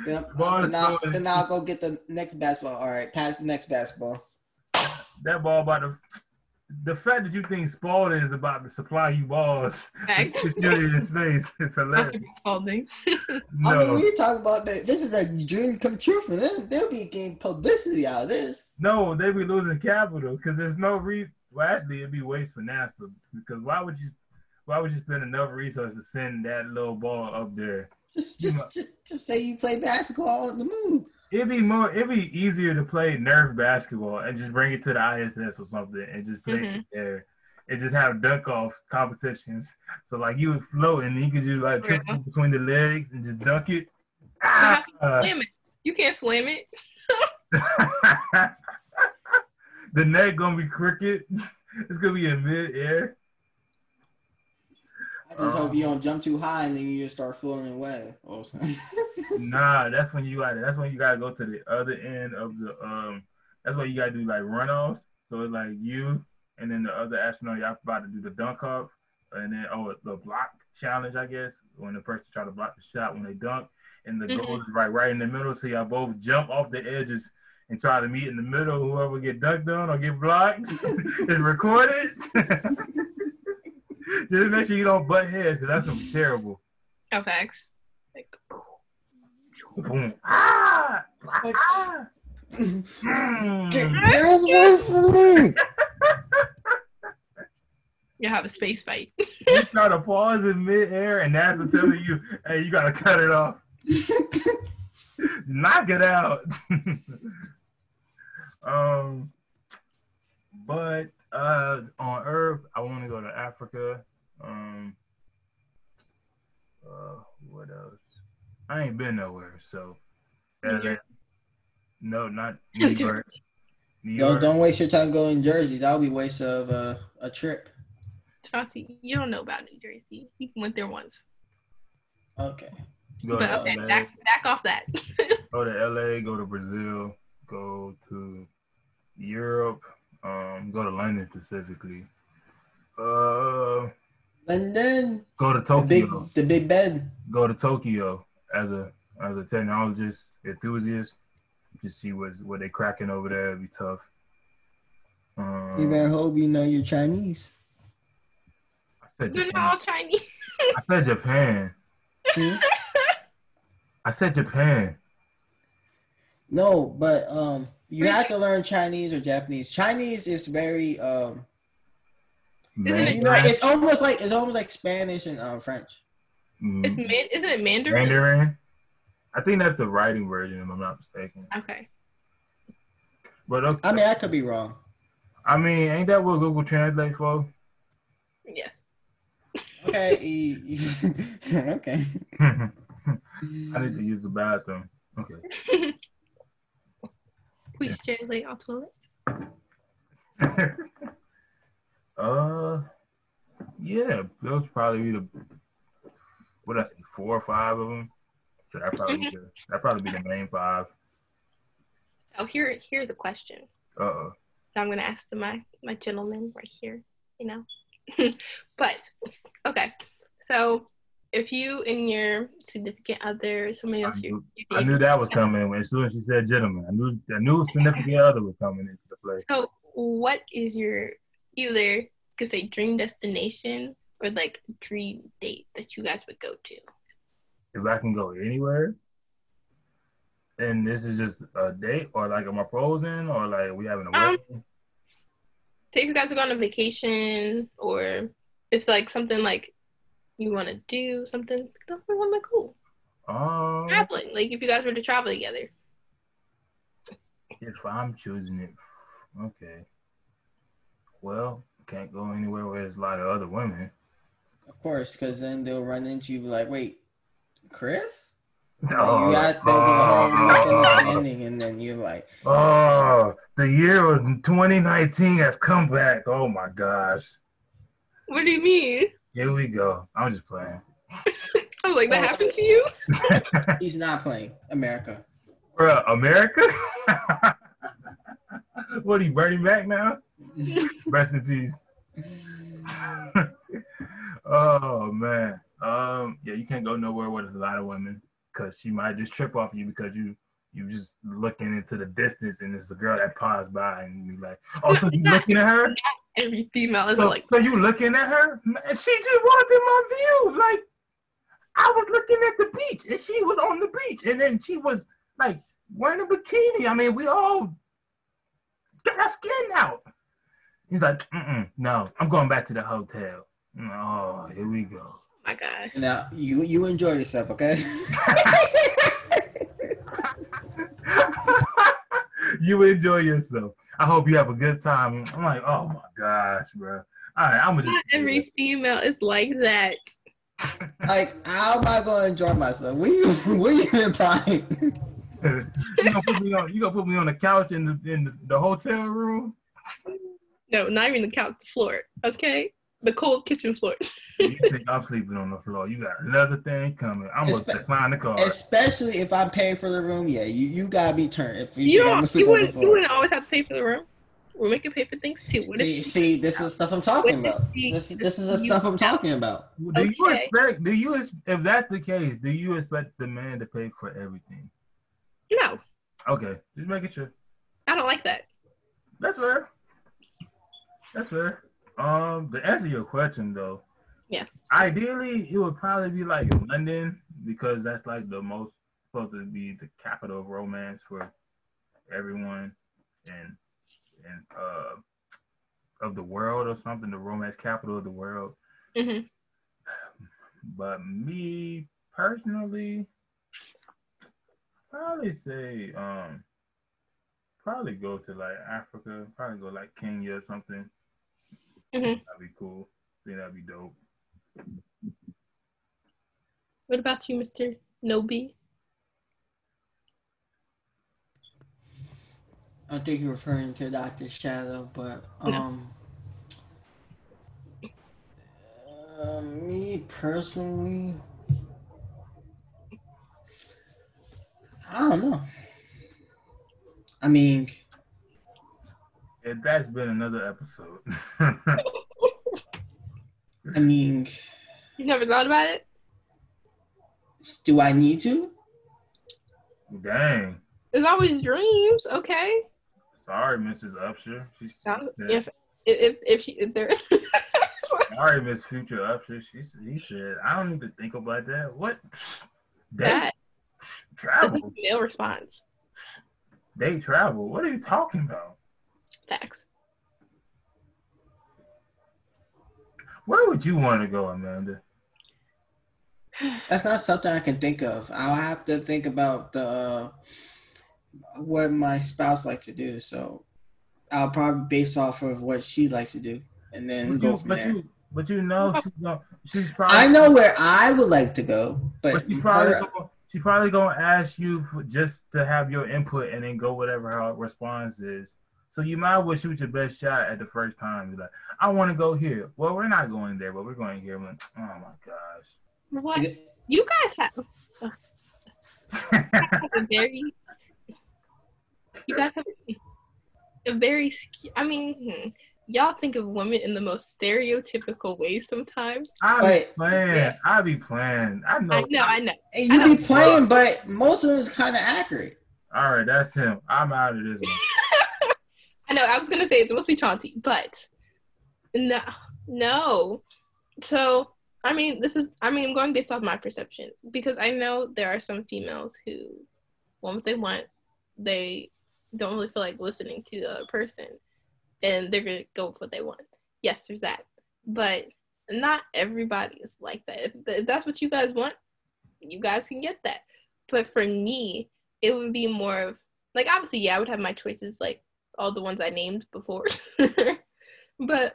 Speaker 2: Then,
Speaker 3: Ball
Speaker 2: then, I'll, then I'll go get the next basketball. All right, pass the next basketball.
Speaker 3: That ball about to. The fact that you think Spalding is about to supply you balls,
Speaker 1: Heck.
Speaker 3: to shoot you in space, it's hilarious.
Speaker 1: Spalding.
Speaker 2: I mean,
Speaker 3: No,
Speaker 2: we talk about that. This is a dream come true for them. They'll be getting publicity out of this.
Speaker 3: no, they'll be losing capital because there's no reason. Well, actually, it'd be waste for NASA because why would you? Why would you spend enough resources to send that little ball up there?
Speaker 2: Just,
Speaker 3: You
Speaker 2: just, just, just say you play basketball on the moon.
Speaker 3: It'd be more. It'd be easier to play Nerf basketball and just bring it to the ISS or something and just play it
Speaker 1: Mhm.
Speaker 3: there and just have dunk off competitions. So like you would float and you could just like
Speaker 1: Yeah.
Speaker 3: between the legs and just dunk it.
Speaker 1: how
Speaker 3: Ah!
Speaker 1: Slam it. You can't slam it.
Speaker 3: the net gonna be crooked. It's gonna be in mid air.
Speaker 2: I just hope you don't jump too high and then you just start floating away. Or something.
Speaker 3: Nah, that's when you got. to That's when you gotta go to the other end of the. Um, that's what you gotta do like runoffs. So it's like you and then the other astronaut. Y'all about to do the dunk off, and then oh the block challenge, I guess, when the person try to block the shot when they dunk, and the goal is right right in the middle. So y'all both jump off the edges and try to meet in the middle. Whoever get ducked on or get blocked is recorded. Just make sure you don't butt heads, because that's gonna be terrible.
Speaker 1: No facts. Like,
Speaker 3: Boom. Ah! Ah!
Speaker 2: Get, away me!
Speaker 1: you have a space fight.
Speaker 3: You try to pause in midair, and NASA telling you, "Hey, you gotta cut it off. Knock it out." Um, but uh, on Earth, I want to go to Africa. Um, uh, what else? I ain't been nowhere, so.
Speaker 1: New
Speaker 3: No, not New
Speaker 1: New
Speaker 3: York. New
Speaker 2: Don't,
Speaker 3: York.
Speaker 2: don't waste your time going to Jersey. That'll be waste of uh, a trip.
Speaker 1: Chauncey, you don't know about New Jersey. You went there once.
Speaker 2: Okay.
Speaker 3: Go
Speaker 1: But
Speaker 3: to
Speaker 1: okay,
Speaker 3: LA.
Speaker 1: back, back off that.
Speaker 3: go to LA, go to Brazil, go to Europe, um, go to London specifically. Uh,
Speaker 2: And then
Speaker 3: go to
Speaker 2: the big,
Speaker 3: Tokyo.
Speaker 2: the Big Ben.
Speaker 3: Go to Tokyo as a as a technologist enthusiast. Just see what what they cracking over there. It'd be tough. Um,
Speaker 2: You better hope you know you're Chinese.
Speaker 3: I, said
Speaker 1: They're
Speaker 3: Japan.
Speaker 1: not all Chinese.
Speaker 3: I said Japan.
Speaker 2: Hmm?
Speaker 3: I said Japan.
Speaker 2: No, but um, you have to learn Chinese or Japanese. Chinese is very um,
Speaker 1: Isn't
Speaker 2: you know, it's almost like it's almost like Spanish and um, French.
Speaker 3: Mm,
Speaker 1: It's man, isn't it Mandarin?
Speaker 3: Mandarin. I think that's the writing version, if I'm not mistaken.
Speaker 1: Okay.
Speaker 3: But okay.
Speaker 2: I mean, I could be wrong.
Speaker 3: I mean, ain't that what Google Translate for?
Speaker 1: Yes.
Speaker 2: Okay, e- okay.
Speaker 3: I need to use the bathroom. Okay.
Speaker 1: Please translate on toilet.
Speaker 3: uh, yeah, those probably be the what I say, four or five of them. So that probably be the, that probably be the main five.
Speaker 1: So here, here's a question.
Speaker 3: Uh oh.
Speaker 1: So I'm gonna ask to my my gentleman right here. You know, but okay. So if you and your significant other, somebody else you, you
Speaker 3: I knew that was coming as soon as she said gentleman. I knew I knew significant other was coming into the play.
Speaker 1: So what is your either could say dream destination or like dream date that you guys would go to?
Speaker 3: If I can go anywhere, and this is just a date, or like am I proposing, or like we having a
Speaker 1: Um,
Speaker 3: wedding?
Speaker 1: Say if you guys are going on a vacation or if like something like you want to do something, something like cool.
Speaker 3: Um,
Speaker 1: Traveling, like if you guys were to travel together.
Speaker 3: if I'm choosing it, okay. Well, can't go anywhere where there's a lot of other women.
Speaker 2: Of course, because then they'll run into you like, wait, Chris?
Speaker 3: no.
Speaker 2: you got there'll be a whole misunderstanding, and then you're like,
Speaker 3: Oh, the year of 2019 has come back. Oh my gosh.
Speaker 1: What do you mean?
Speaker 3: Here we go. I'm just playing.
Speaker 1: I was like, that happened to you?
Speaker 2: he's not playing America.
Speaker 3: Bruh, America? what are you, Bernie Mac now? Rest in peace. oh man. Um, yeah, you can't go nowhere where there's a lot of women because she might just trip off you because you you just looking into the distance and it's a girl that passed by and you be like, oh, so you looking at her?
Speaker 1: Every female is
Speaker 3: So,
Speaker 1: like,
Speaker 3: so you looking at her? She just walked in my view. Like I was looking at the beach and she was on the beach and then she was like wearing a bikini. I mean, we all got our skin out. He's like, Mm-mm, no, I'm going back to the hotel. Mm, oh, here we go.
Speaker 1: oh my gosh.
Speaker 2: Now you you enjoy yourself, okay?
Speaker 3: you enjoy yourself. I hope you have a good time. I'm like, oh my gosh, bro. All right, I'm gonna just.
Speaker 1: Not
Speaker 3: just
Speaker 1: every female is like that.
Speaker 2: like, how am I going to enjoy myself? What you what you implying?
Speaker 3: you gonna put me on you gonna put me on the couch in the in the, the hotel room?
Speaker 1: No, not even the couch, the floor. Okay, the cold kitchen floor.
Speaker 3: You think I'm sleeping on the floor? You got another thing coming. I'm gonna
Speaker 2: Espe-
Speaker 3: decline the car.
Speaker 2: Especially if I'm paying for the room, yeah, you, you gotta be turned. If you,
Speaker 1: You
Speaker 2: think I'm gonna
Speaker 1: don't. You wouldn't. You wouldn't always have to pay for the room. We're making pay for things too. What
Speaker 2: See,
Speaker 1: she-
Speaker 2: see, this is stuff I'm talking
Speaker 1: What
Speaker 2: about.
Speaker 1: she-
Speaker 2: This, this is the stuff I'm talking about.
Speaker 3: Do you expect? Do you if that's the case? Do you expect the man to pay for everything?
Speaker 1: No,
Speaker 3: Okay, just making sure.
Speaker 1: I don't like that.
Speaker 3: That's fair. That's fair. Um, to answer your question though,
Speaker 1: Yes.
Speaker 3: ideally it would probably be like London because that's like the most supposed to be the capital of romance for everyone and and uh of the world or something, the romance capital of the world.
Speaker 1: hmm
Speaker 3: But me personally, probably say um probably go to like Africa, probably go like Kenya or something.
Speaker 1: Mhm.
Speaker 3: That'd be cool. think that'd be dope.
Speaker 1: What about you, Mr. Nobi?
Speaker 2: I think you're referring to Doctor Shadow, but um, uh, me personally, I don't know. I mean,
Speaker 3: Yeah, that's been another episode.
Speaker 2: I mean,
Speaker 1: You never thought about it?
Speaker 2: do I need to?
Speaker 3: Dang.
Speaker 1: There's always dreams. Okay.
Speaker 3: Sorry, Mrs. Upshur. She's
Speaker 1: Sounds, if if if, she, if there.
Speaker 3: sorry, Miss Future Upshur. She said, he said, I don't need to think about that. What? They
Speaker 1: that
Speaker 3: travel.
Speaker 1: male response.
Speaker 3: They travel. What are you talking about?
Speaker 1: Facts.
Speaker 3: Where would you want to go, Amanda?
Speaker 2: That's not something I can think of. I'll have to think about the uh, what my spouse likes to do. So I'll probably base off of what she likes to do, and then
Speaker 3: But
Speaker 2: go
Speaker 3: you,
Speaker 2: from
Speaker 3: but
Speaker 2: there.
Speaker 3: you, but you know, she's, gonna, she's probably.
Speaker 2: I know where I would like to go, but,
Speaker 3: But she's probably
Speaker 2: her-
Speaker 3: gonna, she's probably gonna ask you for just to have your input and then go whatever her response is. So you might as well shoot your best shot at the first time. You're like, I want to go here. Well, we're not going there, but we're going here. I'm like, oh my gosh.
Speaker 1: What you guys have a very you guys have a very. I mean, hmm, y'all think of women in the most stereotypical ways sometimes.
Speaker 3: I be playing.
Speaker 2: yeah.
Speaker 3: I be playing. I know.
Speaker 1: I know, I know.
Speaker 2: And
Speaker 1: I
Speaker 2: you
Speaker 1: know.
Speaker 2: be playing, but most of them is kind of accurate.
Speaker 3: All right, that's him. I'm out of this one.
Speaker 1: I know. I was gonna say it's mostly Chauncey, but no, no. So I mean, this is. I mean, I'm going based off my perception because I know there are some females who want what they want. They don't really feel like listening to the other person, and they're gonna go with what they want. Yes, there's that, but not everybody is like that. If, if that's what you guys want, you guys can get that. But for me, it would be more of like obviously, yeah, I would have my choices like all the ones I named before. but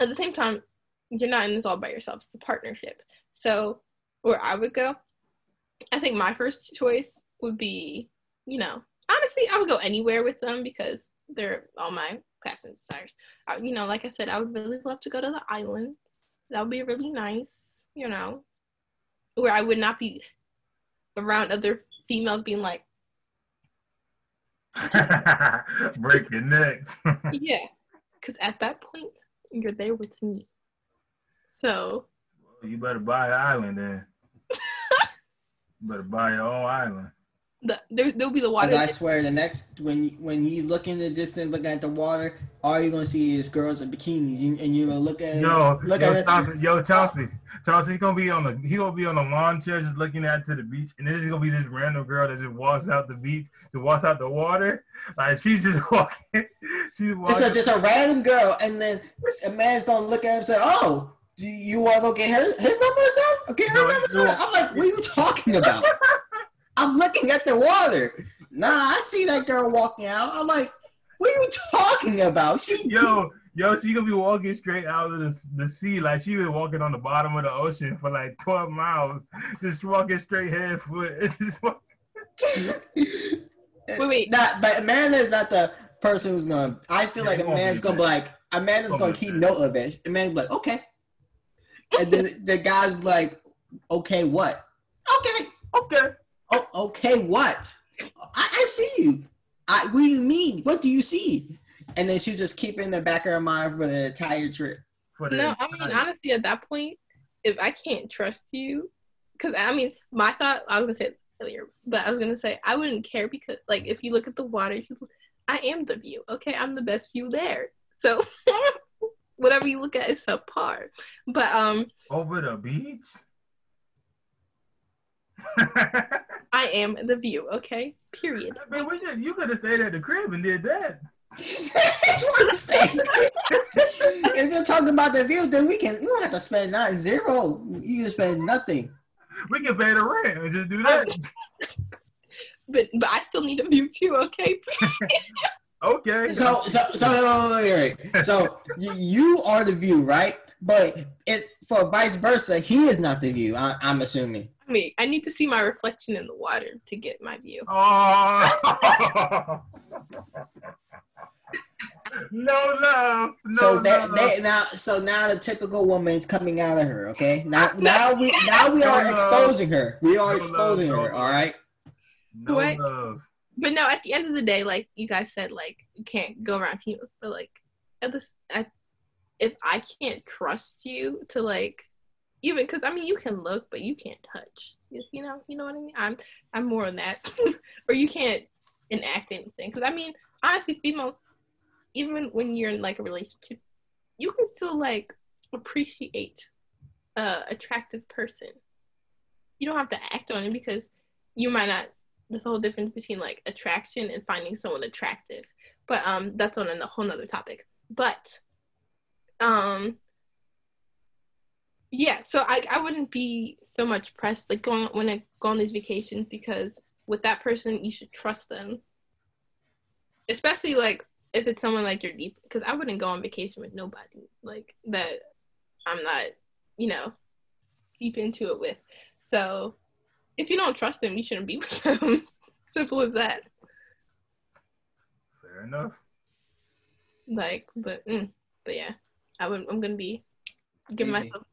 Speaker 1: at the same time, you're not in this all by yourself. It's a partnership. So where I would go, I think my first choice would be, you know, honestly, I would go anywhere with them because they're all my passion desires. I, you know, like I said, I would really love to go to the islands. That would be really nice, you know, where I would not be around other females being like,
Speaker 3: Break your necks.
Speaker 1: yeah, because at that point, you're there with me. So,
Speaker 3: you better buy an island then. you better buy your own island.
Speaker 1: The, there, there'll be the water.
Speaker 2: I swear, the next when when you look in the distance, looking at the water, all you're gonna see is girls in bikinis, you, and you're gonna look at
Speaker 3: Yo,
Speaker 2: look
Speaker 3: yo,
Speaker 2: at it.
Speaker 3: Chauncey, yo, Chauncey, Chauncey, he's gonna be on the he gonna be on the lawn chair just looking out to the beach, and there's gonna be this random girl that just walks out the beach, that walks out the water, like she's just walking, she's
Speaker 2: It's
Speaker 3: walking.
Speaker 2: a, just a random girl, and then a man's gonna look at him and say, "Oh, do you want to go get her his number or something? Get her
Speaker 3: No,
Speaker 2: number."
Speaker 3: it's.
Speaker 2: I'm like, "What are you talking about?" I'm looking at the water. Nah, I see that girl walking out. I'm like, "What are you talking about?" She
Speaker 3: Yo, yo, she gonna be walking straight out of the, the sea, like she been walking on the bottom of the ocean for like 12 miles, just walking straight head foot. Just
Speaker 1: Wait, wait.
Speaker 2: Not, but Amanda is not the person who's gonna. I feel
Speaker 3: Yeah,
Speaker 2: like
Speaker 3: he won't
Speaker 2: Amanda's gonna be like, Amanda's
Speaker 3: Won't
Speaker 2: gonna keep note of it. Amanda's like, okay, and then the guy's like, okay, what? Okay,
Speaker 3: okay.
Speaker 2: Oh, okay, what? I, I see you. I, what do you mean? What do you see? And then she just keep it in the back of her mind for the entire trip.
Speaker 3: For the
Speaker 1: No, I mean honestly, at that point, if I can't trust you, because I mean, my thought I was gonna say it earlier, but I was gonna say I wouldn't care because, like, if you look at the water, you, I am the view. Okay, I'm the best view there. So whatever you look at is subpar. But um,
Speaker 3: over the beach.
Speaker 1: I am the view. Okay, period.
Speaker 3: I mean, we just, you could have stayed at the crib and did that.
Speaker 2: That's what I'm saying. if you're talking about the view, then we can. You don't have to spend not zero. You can spend nothing.
Speaker 3: We can pay the rent and just do that.
Speaker 1: But but I still need a view too. Okay.
Speaker 2: So,
Speaker 3: Okay.
Speaker 2: so, so, wait, wait, wait. so y- you are the view, right? But it for vice versa, he is not the view. I, I'm assuming.
Speaker 1: I I need to see my reflection in the water to get my view.
Speaker 3: Oh. no love. No
Speaker 2: so that
Speaker 3: love.
Speaker 2: they, now, so now the typical woman is coming out of her. Okay, now, now we, now we are
Speaker 3: love.
Speaker 2: exposing her. We are
Speaker 3: No
Speaker 2: exposing
Speaker 3: love,
Speaker 2: her.
Speaker 3: love.
Speaker 2: All right.
Speaker 3: no
Speaker 1: What?
Speaker 3: love.
Speaker 1: but no, at the end of the day, like you guys said, like you can't go around females, but like at this, I, if I can't trust you to like, even because I mean you can look, but you can't touch. You, know, you know what I mean. I'm I'm more on that, or you can't enact anything. Because I mean, honestly, females, even when you're in like a relationship, you can still like appreciate a attractive person. You don't have to act on it because you might not there's a whole difference between like attraction and finding someone attractive. But um that's on a whole nother topic. But um yeah, so I, I wouldn't be so much pressed like going when I go on these vacations because with that person you should trust them. Especially like if it's someone like you're deep because I wouldn't go on vacation with nobody like that I'm not, you know, deep into it with. So if you don't trust them, you shouldn't be with them. Simple as that.
Speaker 3: Fair enough.
Speaker 1: Like, but mm, but yeah, I would. I'm gonna be giving
Speaker 2: Easy.
Speaker 1: myself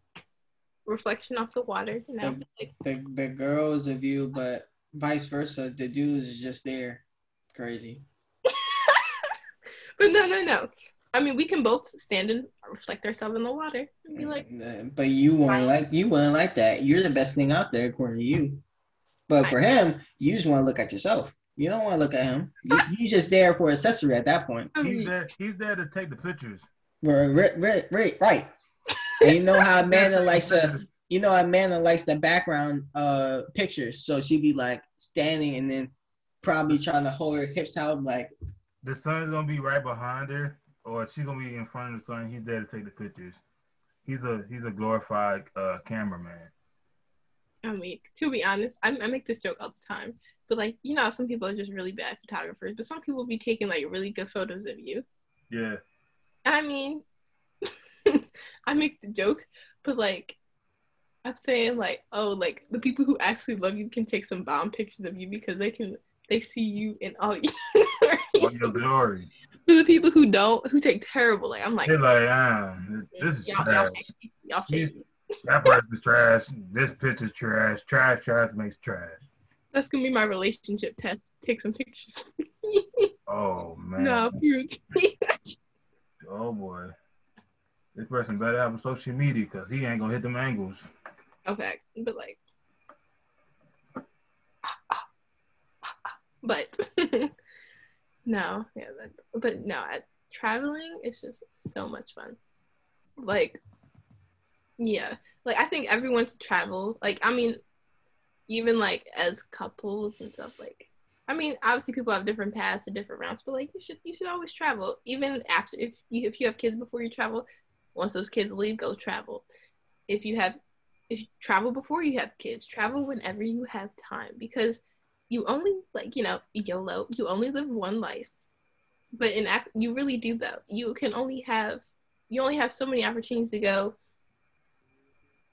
Speaker 1: reflection off the water. You know,
Speaker 2: The-
Speaker 1: like,
Speaker 2: The the girl is a view, but vice versa, the dude is just there crazy.
Speaker 1: but no, no, no. I mean, we can both stand and reflect ourselves in the water and be like,
Speaker 2: Mm, But you won't like you wouldn't like that. You're the best thing out there according to you. But for him, you just want to look at yourself. You don't want to look at him. You, you just there for accessory at that point.
Speaker 3: He's there. He's there to take the pictures.
Speaker 2: Right, right, right, right. And you know how Amanda likes a you know Amanda likes the background uh pictures, so she'd be like standing and then probably trying to hold her hips out like
Speaker 3: The sun's gonna be right behind her, or she's gonna be in front of the sun. He's there to take the pictures. He's a he's a glorified uh, cameraman.
Speaker 1: I mean, to be honest, I, I make this joke all the time. But like, you know, some people are just really bad photographers, but some people be taking like really good photos of you.
Speaker 3: Yeah,
Speaker 1: I mean, I make the joke, but like, I'm saying like, oh, like the people who actually love you can take some bomb pictures of you because they can they see you in all
Speaker 3: all your glory.
Speaker 1: For the people who don't, who take terrible, like I'm like,
Speaker 3: They're like, ah, this, this is
Speaker 1: y'all,
Speaker 3: trash.
Speaker 1: y'all, y'all.
Speaker 3: That person's trash. This picture's trash. Trash, trash makes trash.
Speaker 1: That's gonna be my relationship test. Take some pictures.
Speaker 3: Oh man.
Speaker 1: no, you.
Speaker 3: Oh boy. This person better have a social media because he ain't gonna hit them angles.
Speaker 1: okay, but like, but no, yeah, that, but no, at traveling it's just so much fun. Like, yeah, like I think everyone should travel. Like, I mean, even like as couples and stuff. Like, I mean, obviously people have different paths and different routes, but like you should you should always travel. Even after if you if you have kids before you travel, once those kids leave, go travel. If you have if you travel before you have kids, travel whenever you have time because you only like you know YOLO. You only live one life, but in act you really do though. You can only have you only have so many opportunities to go.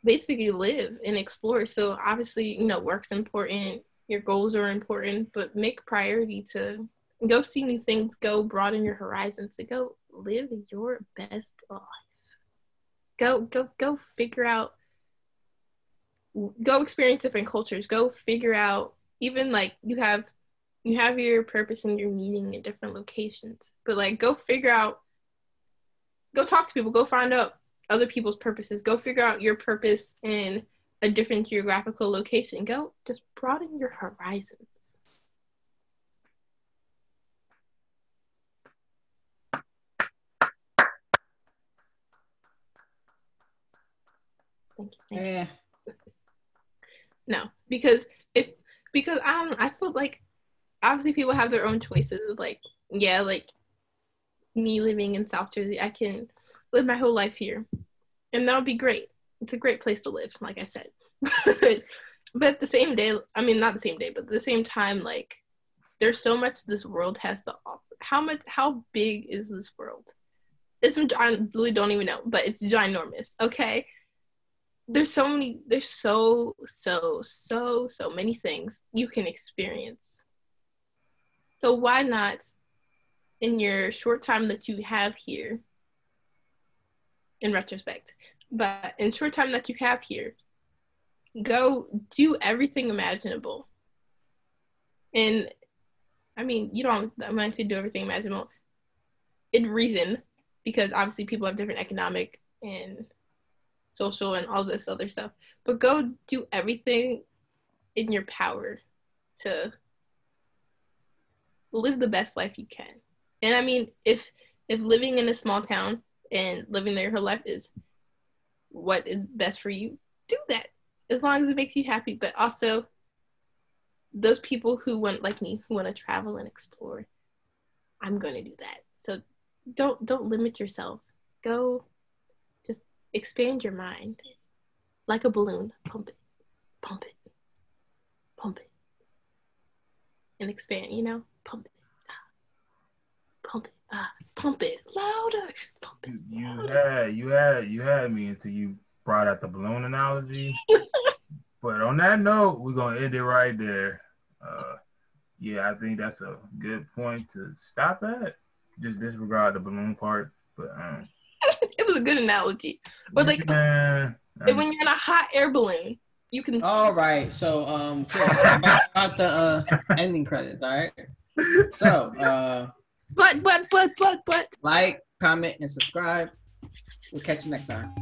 Speaker 1: Basically, live and explore. So obviously, you know, work's important. Your goals are important, but make priority to go see new things. Go broaden your horizons. To go live your best life. Go go go figure out go experience different cultures. Go figure out even like you have you have your purpose and your meaning in different locations. But like go figure out go talk to people. Go find out other people's purposes. Go figure out your purpose in a different geographical location. Go just broaden your horizons thank you, thank you.
Speaker 2: eh,
Speaker 1: No, because if because I don't I feel like obviously people have their own choices. Like yeah, like me living in South Jersey, I can live my whole life here, and that would be great. It's a great place to live, like I said. but the same day, I mean not the same day, but at the same time, like there's so much this world has to offer. How much? How big is this world? It's I really don't even know, but it's ginormous. Okay there's so many there's so so so so many things you can experience. So why not in your short time that you have here in retrospect but in short time that you have here go do everything imaginable. And i mean you don't i mean to do everything imaginable. In reason because obviously people have different economic and social and all this other stuff. But go do everything in your power to live the best life you can. And I mean, if if living in a small town and living there your life is what is best for you, do that as long as it makes you happy. But also, those people who want like me who want to travel and explore, I'm going to do that. So don't don't limit yourself. Go expand your mind like a balloon. Pump it, pump it, pump it, and expand. You know, pump it, ah, pump it, ah, pump it louder, pump it.
Speaker 3: You
Speaker 1: louder.
Speaker 3: had you had you had me until you brought out the balloon analogy. but on that note, we're gonna end it right there. Uh, yeah, I think that's a good point to stop at. Just disregard the balloon part, but um,
Speaker 1: was a good analogy. But like
Speaker 3: yeah,
Speaker 1: when you're in a hot air balloon, you can.
Speaker 2: all right. So um, Chris, about, about the uh ending credits. All right. So, uh,
Speaker 1: But but but but but
Speaker 2: like, comment, and subscribe. We'll catch you next time.